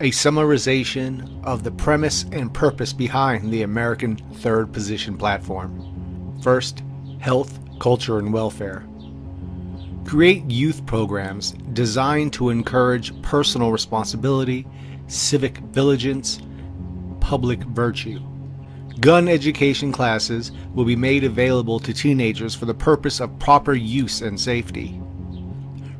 a summarization of the premise and purpose behind the American Third Position platform. First, health, culture, and welfare. Create youth programs designed to encourage personal responsibility, civic vigilance, public virtue. Gun education classes will be made available to teenagers for the purpose of proper use and safety.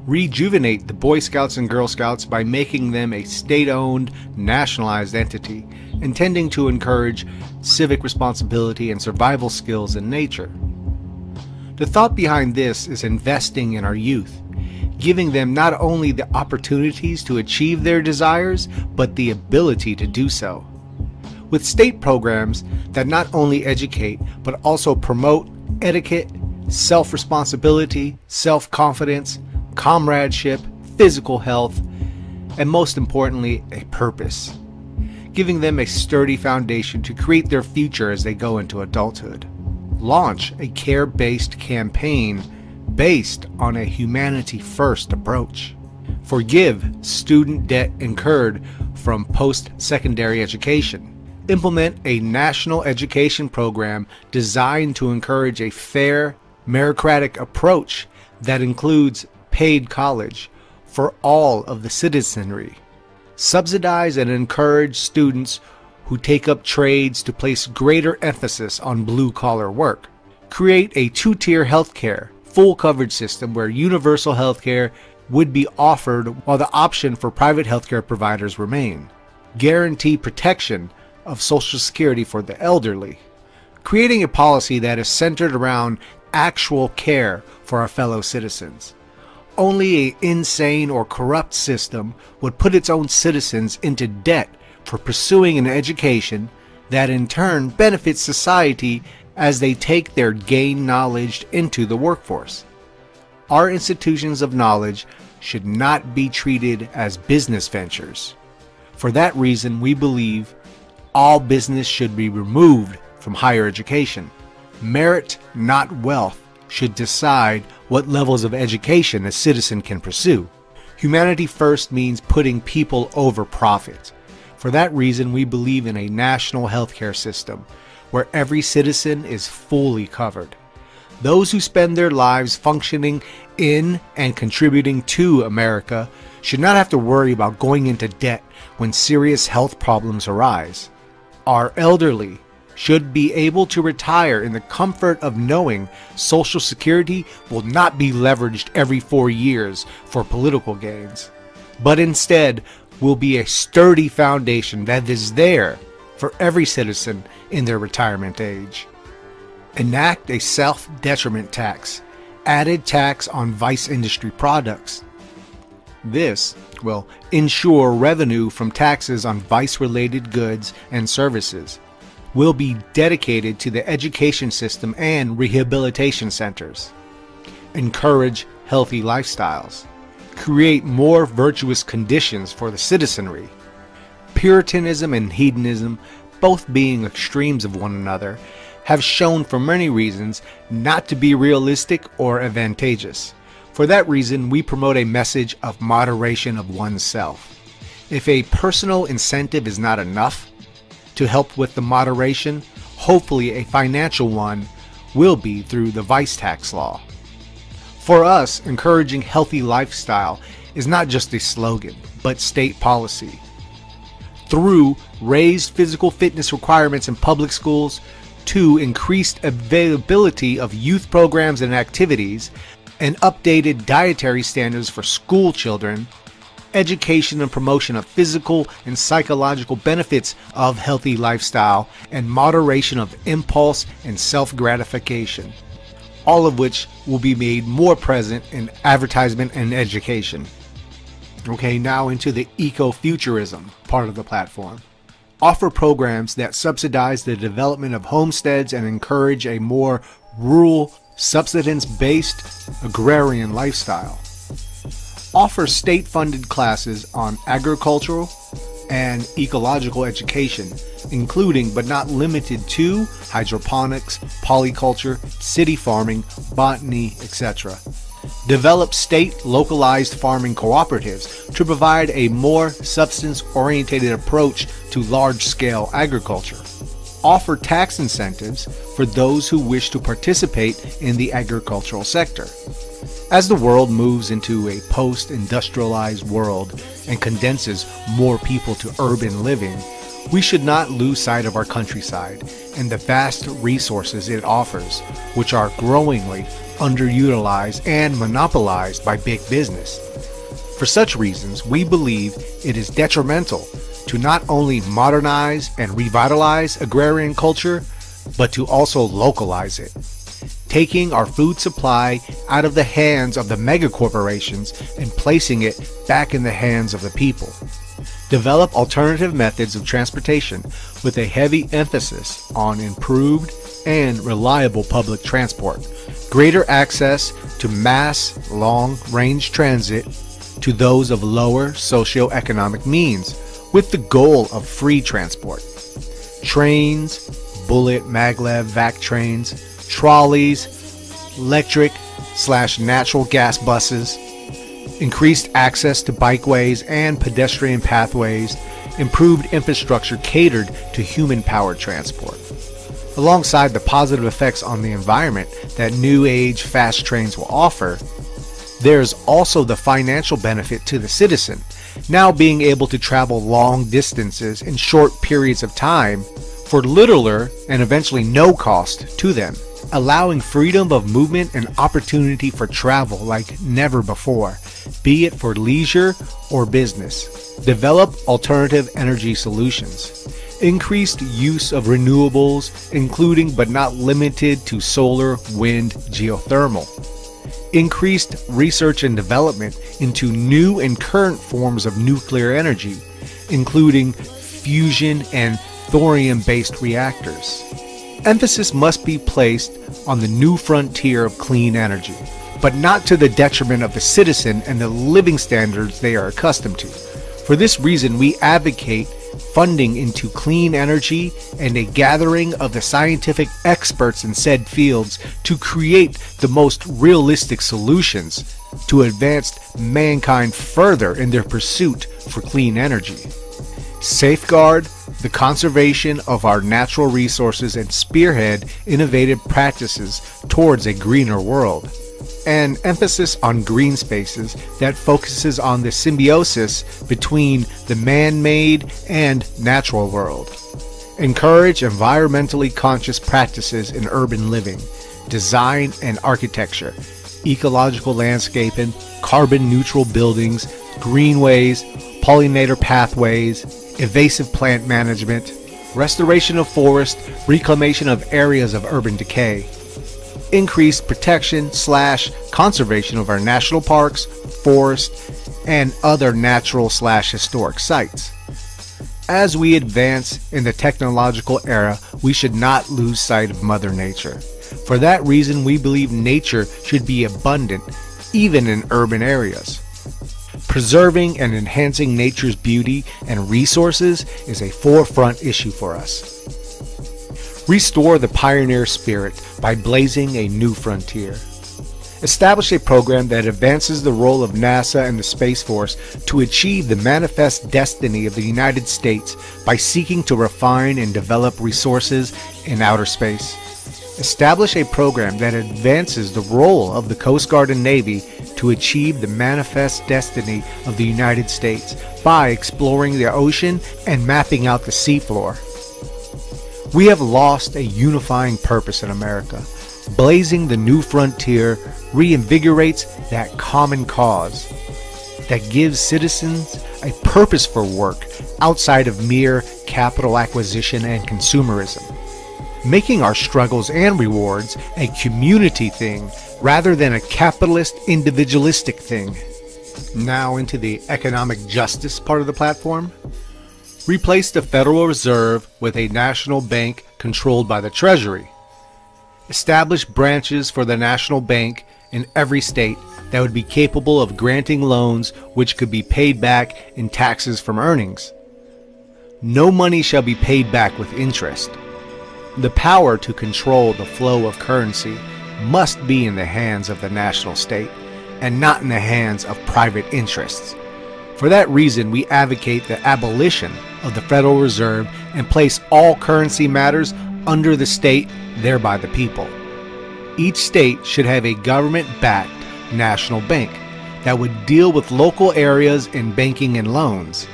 Rejuvenate the Boy Scouts and Girl Scouts by making them a state owned, nationalized entity, intending to encourage civic responsibility and survival skills in nature. The thought behind this is investing in our youth, giving them not only the opportunities to achieve their desires, but the ability to do so with state programs that not only educate but also promote etiquette, self responsibility, self confidence, comradeship, physical health, and most importantly, a purpose, giving them a sturdy foundation to create their future as they go into adulthood. Launch a care based campaign based on a humanity first approach. Forgive student debt incurred from post secondary education implement a national education program designed to encourage a fair, meritocratic approach that includes paid college for all of the citizenry. Subsidize and encourage students who take up trades to place greater emphasis on blue collar work. Create a two tier healthcare, full coverage system where universal healthcare would be offered while the option for private healthcare providers remain. Guarantee protection of Social Security for the elderly, creating a policy that is centered around actual care for our fellow citizens. Only an insane or corrupt system would put its own citizens into debt for pursuing an education that in turn benefits society as they take their gained knowledge into the workforce. Our institutions of knowledge should not be treated as business ventures. For that reason, we believe all business should be removed from higher education. Merit, not wealth, should decide what levels of education a citizen can pursue. Humanity first means putting people over profit. For that reason, we believe in a national healthcare system where every citizen is fully covered. Those who spend their lives functioning in and contributing to America should not have to worry about going into debt when serious health problems arise our elderly should be able to retire in the comfort of knowing Social Security will not be leveraged every four years for political gains, but instead will be a sturdy foundation that is there for every citizen in their retirement age. Enact a self detriment tax, added tax on vice industry products. This will ensure revenue from taxes on vice related goods and services, will be dedicated to the education system and rehabilitation centers, encourage healthy lifestyles, create more virtuous conditions for the citizenry. Puritanism and hedonism, both being extremes of one another, have shown for many reasons not to be realistic or advantageous. For that reason, we promote a message of moderation of oneself. If a personal incentive is not enough to help with the moderation, hopefully a financial one will be through the vice tax law. For us, encouraging healthy lifestyle is not just a slogan, but state policy. Through raised physical fitness requirements in public schools, to increased availability of youth programs and activities and updated dietary standards for school children, education and promotion of physical and psychological benefits of healthy lifestyle, and moderation of impulse and self gratification, all of which will be made more present in advertisement and education. Okay, now into the ecofuturism part of the platform. Offer programs that subsidize the development of homesteads and encourage a more rural subsistence based agrarian lifestyle. Offers state funded classes on agricultural and ecological education, including but not limited to hydroponics, polyculture, city farming, botany, etc. develop state localized farming cooperatives to provide a more substance oriented approach to large scale agriculture, offer tax incentives for those who wish to participate in the agricultural sector. As the world moves into a post industrialized world and condenses more people to urban living, we should not lose sight of our countryside and the vast resources it offers, which are growingly underutilized and monopolized by big business. For such reasons, we believe it is detrimental to not only modernize and revitalize agrarian culture, but to also localize it, taking our food supply out of the hands of the megacorporations and placing it back in the hands of the people. Develop alternative methods of transportation with a heavy emphasis on improved and reliable public transport, greater access to mass long range transit to those of lower socioeconomic means, with the goal of free transport. Trains, bullet, maglev, vac trains, trolleys, electric slash natural gas buses, increased access to bikeways and pedestrian pathways, improved infrastructure catered to human powered transport. Alongside the positive effects on the environment that new age fast trains will offer, there's also the financial benefit to the citizen, now being able to travel long distances in short periods of time for littler and eventually no cost to them, allowing freedom of movement and opportunity for travel like never before, be it for leisure or business. Develop alternative energy solutions. Increased use of renewables, including but not limited to solar, wind, geothermal. Increased research and development into new and current forms of nuclear energy, including fusion and thorium based reactors. Emphasis must be placed on the new frontier of clean energy, but not to the detriment of the citizen and the living standards they are accustomed to. For this reason, we advocate funding into clean energy and a gathering of the scientific experts in said fields to create the most realistic solutions to advance mankind further in their pursuit for clean energy. Safeguard the conservation of our natural resources and spearhead innovative practices towards a greener world. An emphasis on green spaces that focuses on the symbiosis between the man made and natural world. Encourage environmentally conscious practices in urban living, design and architecture, ecological landscaping, carbon neutral buildings, greenways, pollinator pathways, invasive plant management, restoration of forest, reclamation of areas of urban decay, increased protection slash conservation of our national parks, forests, and other natural slash historic sites. As we advance in the technological era, we should not lose sight of Mother Nature. For that reason, we believe nature should be abundant, even in urban areas. Preserving and enhancing nature's beauty and resources is a forefront issue for us. Restore the pioneer spirit by blazing a new frontier. Establish a program that advances the role of NASA and the Space Force to achieve the manifest destiny of the United States by seeking to refine and develop resources in outer space. Establish a program that advances the role of the Coast Guard and Navy to achieve the manifest destiny of the United States by exploring the ocean and mapping out the seafloor. We have lost a unifying purpose in America. Blazing the new frontier reinvigorates that common cause that gives citizens a purpose for work outside of mere capital acquisition and consumerism making our struggles and rewards a community thing rather than a capitalist individualistic thing. Now into the economic justice part of the platform. Replace the Federal Reserve with a national bank controlled by the Treasury. Establish branches for the national bank in every state that would be capable of granting loans which could be paid back in taxes from earnings. No money shall be paid back with interest. The power to control the flow of currency must be in the hands of the national state, and not in the hands of private interests. For that reason, we advocate the abolition of the Federal Reserve and place all currency matters under the state, thereby the people. Each state should have a government backed national bank that would deal with local areas in banking and loans.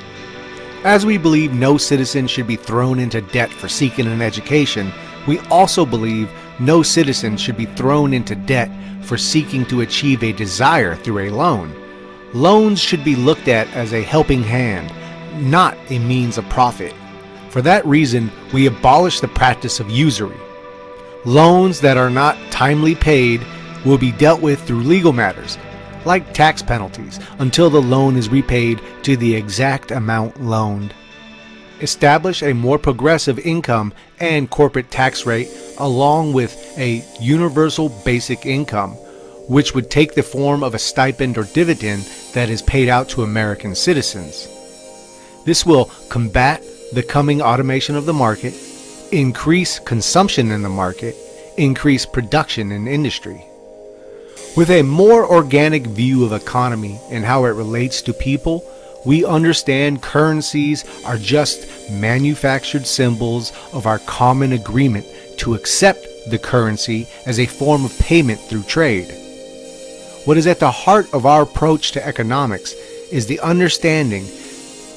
As we believe no citizen should be thrown into debt for seeking an education, we also believe no citizen should be thrown into debt for seeking to achieve a desire through a loan. Loans should be looked at as a helping hand, not a means of profit. For that reason, we abolish the practice of usury. Loans that are not timely paid will be dealt with through legal matters, like tax penalties, until the loan is repaid to the exact amount loaned. Establish a more progressive income and corporate tax rate along with a universal basic income, which would take the form of a stipend or dividend that is paid out to American citizens. This will combat the coming automation of the market, increase consumption in the market, increase production in industry. With a more organic view of economy and how it relates to people, we understand currencies are just manufactured symbols of our common agreement to accept the currency as a form of payment through trade. What is at the heart of our approach to economics is the understanding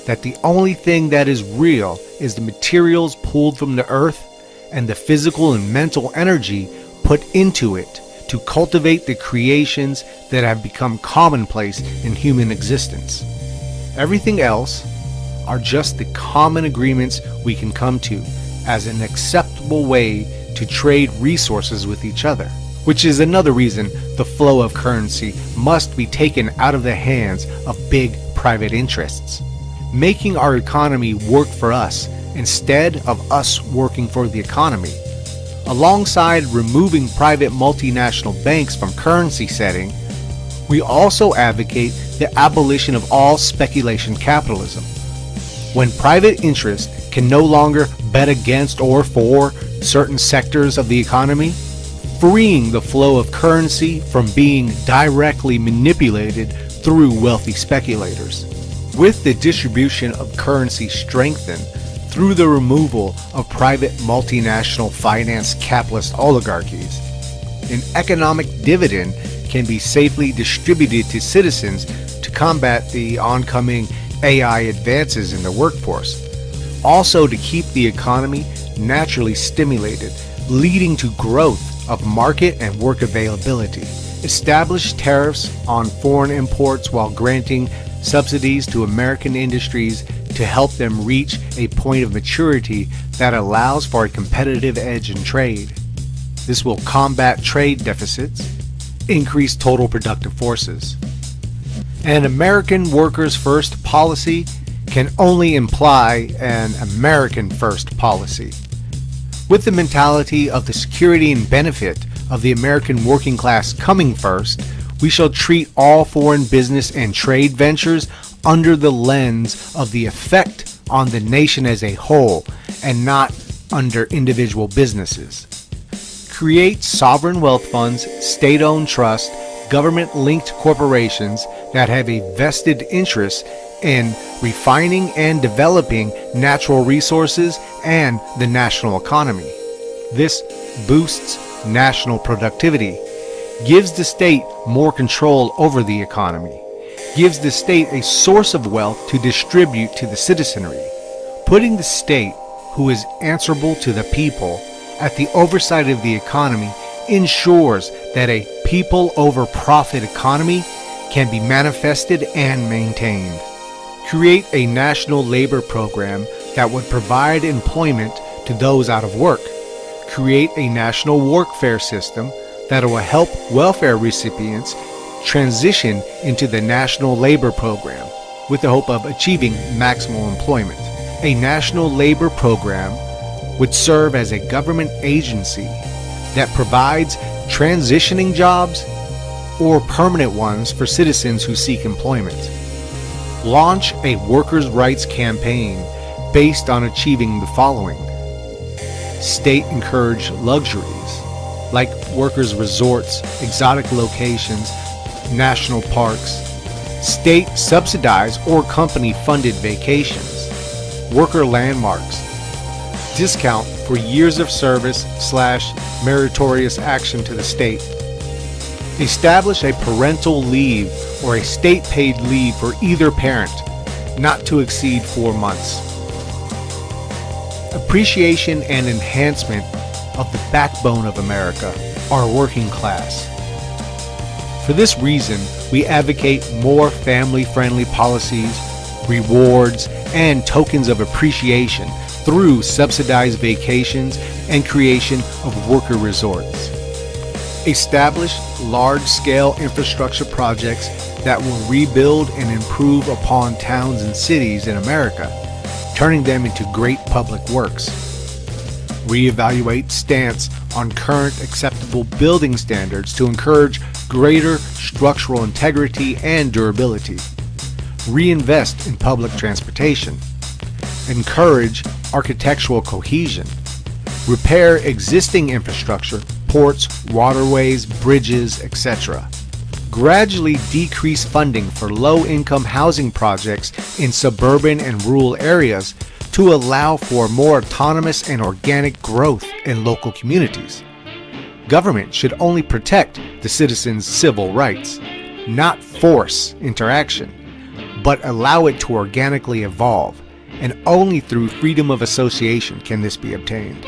that the only thing that is real is the materials pulled from the earth and the physical and mental energy put into it to cultivate the creations that have become commonplace in human existence. Everything else are just the common agreements we can come to as an acceptable way to trade resources with each other, which is another reason the flow of currency must be taken out of the hands of big private interests, making our economy work for us instead of us working for the economy Alongside removing private multinational banks from currency setting, we also advocate the abolition of all speculation capitalism. When private interest can no longer bet against or for certain sectors of the economy, freeing the flow of currency from being directly manipulated through wealthy speculators. With the distribution of currency strengthened, through the removal of private multinational finance capitalist oligarchies. An economic dividend can be safely distributed to citizens to combat the oncoming AI advances in the workforce. Also, to keep the economy naturally stimulated, leading to growth of market and work availability. Establish tariffs on foreign imports while granting subsidies to American industries to help them reach a point of maturity that allows for a competitive edge in trade. This will combat trade deficits, increase total productive forces. An American Workers First policy can only imply an American First policy. With the mentality of the security and benefit of the American working class coming first, we shall treat all foreign business and trade ventures under the lens of the effect on the nation as a whole and not under individual businesses. Create sovereign wealth funds, state owned trusts, government linked corporations that have a vested interest in refining and developing natural resources and the national economy. This boosts national productivity, gives the state more control over the economy, gives the state a source of wealth to distribute to the citizenry. Putting the state, who is answerable to the people, at the oversight of the economy ensures that a people over profit economy can be manifested and maintained. Create a national labor program that would provide employment to those out of work. Create a national workfare system that will help welfare recipients transition into the National Labor Program with the hope of achieving maximal employment. A national labor program would serve as a government agency that provides transitioning jobs or permanent ones for citizens who seek employment. Launch a workers' rights campaign based on achieving the following state encouraged luxuries like workers' resorts, exotic locations, national parks, state subsidized or company funded vacations, worker landmarks, discount for years of service slash meritorious action to the state. Establish a parental leave or a state paid leave for either parent, not to exceed four months. Appreciation and enhancement of the backbone of America, our working class. For this reason, we advocate more family friendly policies, rewards, and tokens of appreciation through subsidized vacations and creation of worker resorts. Establish large scale infrastructure projects that will rebuild and improve upon towns and cities in America, turning them into great public works. Reevaluate stance on current acceptable building standards to encourage greater structural integrity and durability. Reinvest in public transportation. Encourage architectural cohesion, repair existing infrastructure, ports, waterways, bridges, etc. Gradually decrease funding for low income housing projects in suburban and rural areas to allow for more autonomous and organic growth in local communities. Government should only protect the citizens' civil rights, not force interaction, but allow it to organically evolve and only through freedom of association can this be obtained.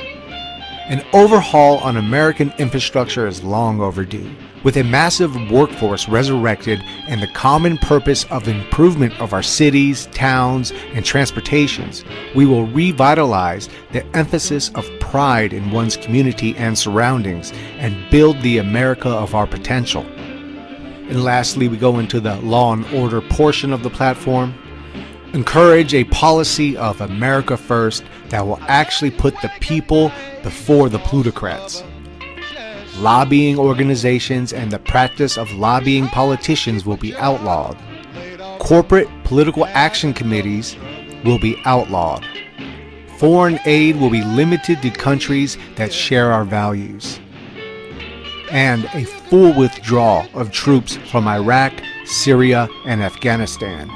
An overhaul on American infrastructure is long overdue. With a massive workforce resurrected and the common purpose of improvement of our cities, towns, and transportations, we will revitalize the emphasis of pride in one's community and surroundings and build the America of our potential. And lastly, we go into the law and order portion of the platform encourage a policy of America first that will actually put the people before the plutocrats. Lobbying organizations and the practice of lobbying politicians will be outlawed. Corporate political action committees will be outlawed. Foreign aid will be limited to countries that share our values. And a full withdrawal of troops from Iraq, Syria, and Afghanistan.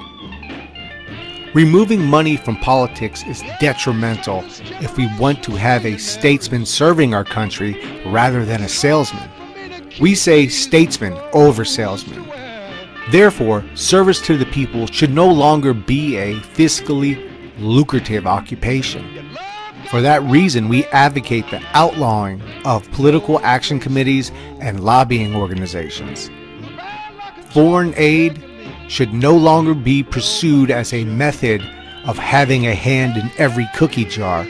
Removing money from politics is detrimental if we want to have a statesman serving our country rather than a salesman. We say statesman over salesman. Therefore, service to the people should no longer be a fiscally lucrative occupation. For that reason, we advocate the outlawing of political action committees and lobbying organizations. Foreign aid should no longer be pursued as a method of having a hand in every cookie jar,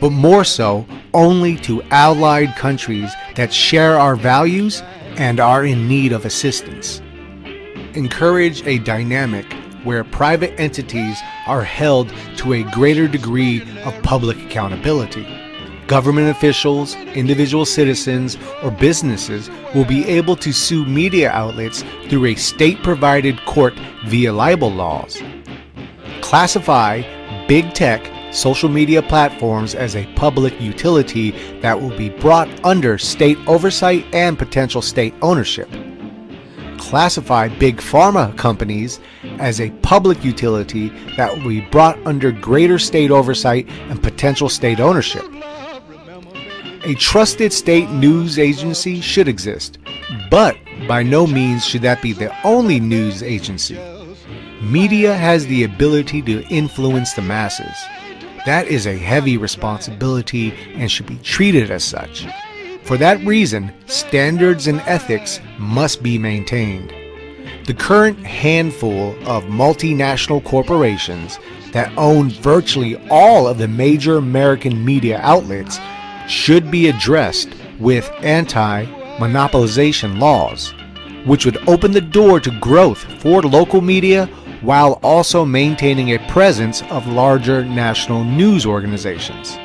but more so only to allied countries that share our values and are in need of assistance. Encourage a dynamic where private entities are held to a greater degree of public accountability government officials, individual citizens, or businesses will be able to sue media outlets through a state provided court via libel laws. Classify big tech social media platforms as a public utility that will be brought under state oversight and potential state ownership. Classify big pharma companies as a public utility that will be brought under greater state oversight and potential state ownership. A trusted state news agency should exist, but by no means should that be the only news agency. Media has the ability to influence the masses. That is a heavy responsibility and should be treated as such. For that reason, standards and ethics must be maintained. The current handful of multinational corporations that own virtually all of the major American media outlets should be addressed with anti monopolization laws, which would open the door to growth for local media while also maintaining a presence of larger national news organizations.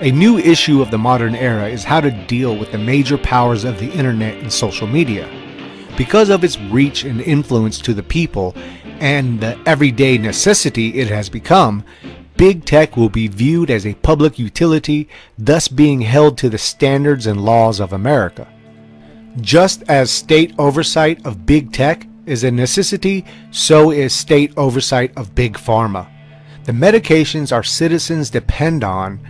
A new issue of the modern era is how to deal with the major powers of the internet and social media. Because of its reach and influence to the people and the everyday necessity it has become, big tech will be viewed as a public utility, thus being held to the standards and laws of America. Just as state oversight of big tech is a necessity, so is state oversight of big pharma. The medications our citizens depend on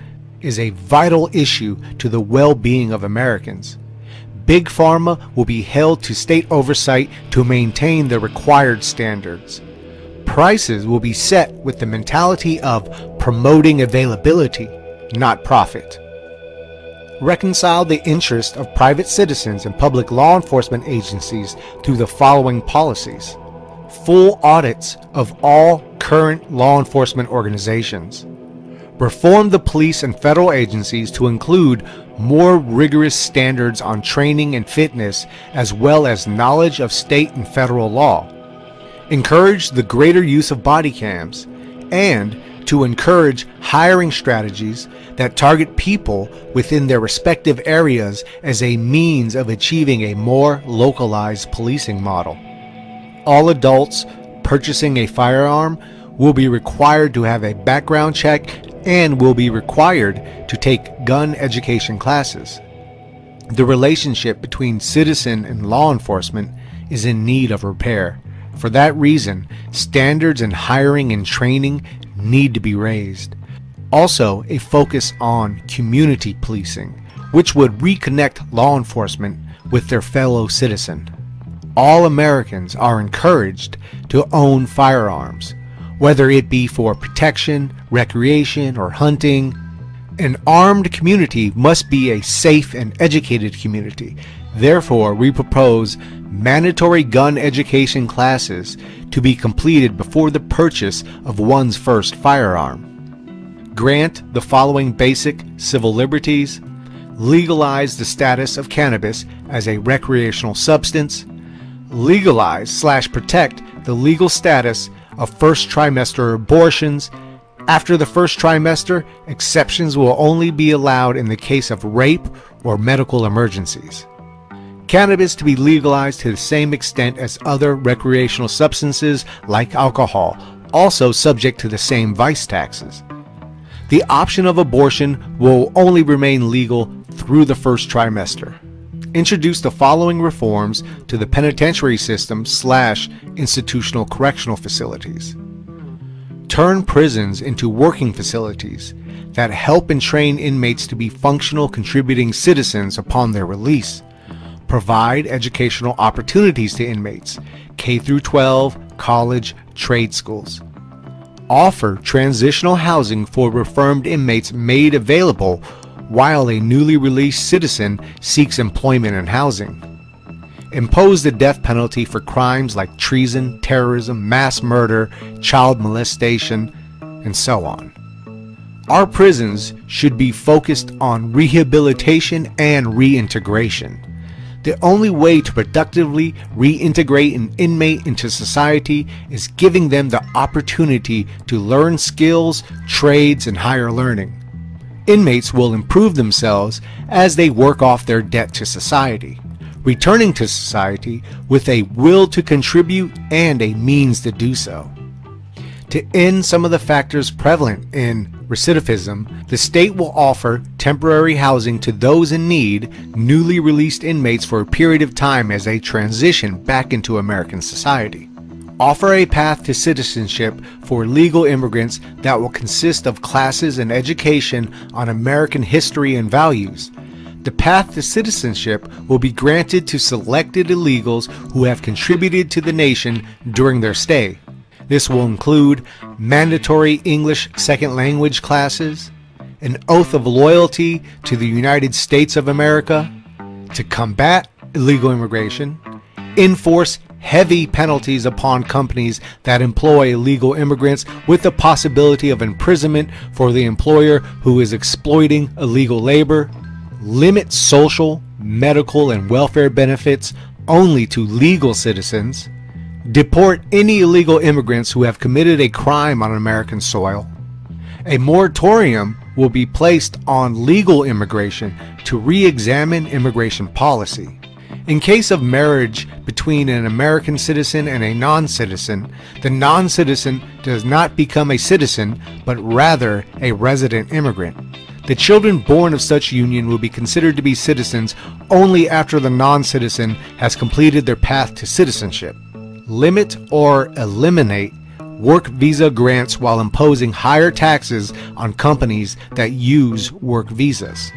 is a vital issue to the well being of Americans. Big Pharma will be held to state oversight to maintain the required standards. Prices will be set with the mentality of promoting availability, not profit. Reconcile the interest of private citizens and public law enforcement agencies through the following policies. Full audits of all current law enforcement organizations reform the police and federal agencies to include more rigorous standards on training and fitness, as well as knowledge of state and federal law, encourage the greater use of body cams, and to encourage hiring strategies that target people within their respective areas as a means of achieving a more localized policing model. All adults purchasing a firearm will be required to have a background check and will be required to take gun education classes. The relationship between citizen and law enforcement is in need of repair. For that reason, standards in hiring and training need to be raised. Also, a focus on community policing, which would reconnect law enforcement with their fellow citizen. All Americans are encouraged to own firearms whether it be for protection, recreation, or hunting. An armed community must be a safe and educated community. Therefore, we propose mandatory gun education classes to be completed before the purchase of one's first firearm. Grant the following basic civil liberties. Legalize the status of cannabis as a recreational substance. Legalize slash protect the legal status of first trimester abortions. After the first trimester, exceptions will only be allowed in the case of rape or medical emergencies. Cannabis to be legalized to the same extent as other recreational substances like alcohol, also subject to the same vice taxes. The option of abortion will only remain legal through the first trimester Introduce the following reforms to the penitentiary system slash institutional correctional facilities. Turn prisons into working facilities that help and train inmates to be functional contributing citizens upon their release. Provide educational opportunities to inmates, K through 12, college, trade schools. Offer transitional housing for reformed inmates made available while a newly released citizen seeks employment and housing. Impose the death penalty for crimes like treason, terrorism, mass murder, child molestation, and so on. Our prisons should be focused on rehabilitation and reintegration. The only way to productively reintegrate an inmate into society is giving them the opportunity to learn skills, trades, and higher learning inmates will improve themselves as they work off their debt to society, returning to society with a will to contribute and a means to do so. To end some of the factors prevalent in recidivism, the state will offer temporary housing to those in need, newly released inmates for a period of time as they transition back into American society offer a path to citizenship for legal immigrants that will consist of classes and education on American history and values. The path to citizenship will be granted to selected illegals who have contributed to the nation during their stay. This will include mandatory English second language classes, an oath of loyalty to the United States of America, to combat illegal immigration, enforce heavy penalties upon companies that employ illegal immigrants with the possibility of imprisonment for the employer who is exploiting illegal labor, limit social, medical, and welfare benefits only to legal citizens, deport any illegal immigrants who have committed a crime on American soil. A moratorium will be placed on legal immigration to re examine immigration policy. In case of marriage between an American citizen and a non citizen, the non citizen does not become a citizen, but rather a resident immigrant. The children born of such union will be considered to be citizens only after the non citizen has completed their path to citizenship. Limit or eliminate work visa grants while imposing higher taxes on companies that use work visas.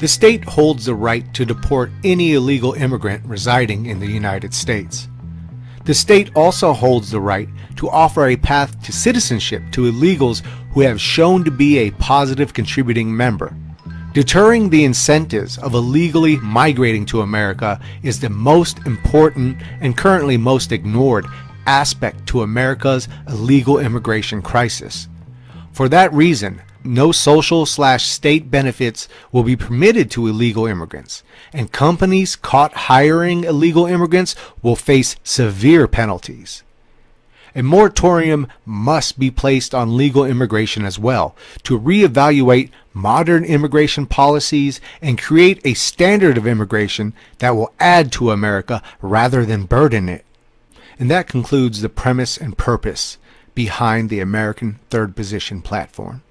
The state holds the right to deport any illegal immigrant residing in the United States. The state also holds the right to offer a path to citizenship to illegals who have shown to be a positive contributing member. Deterring the incentives of illegally migrating to America is the most important and currently most ignored aspect to America's illegal immigration crisis. For that reason, no social slash state benefits will be permitted to illegal immigrants, and companies caught hiring illegal immigrants will face severe penalties. A moratorium must be placed on legal immigration as well to reevaluate modern immigration policies and create a standard of immigration that will add to America rather than burden it. And that concludes the premise and purpose behind the American Third Position platform.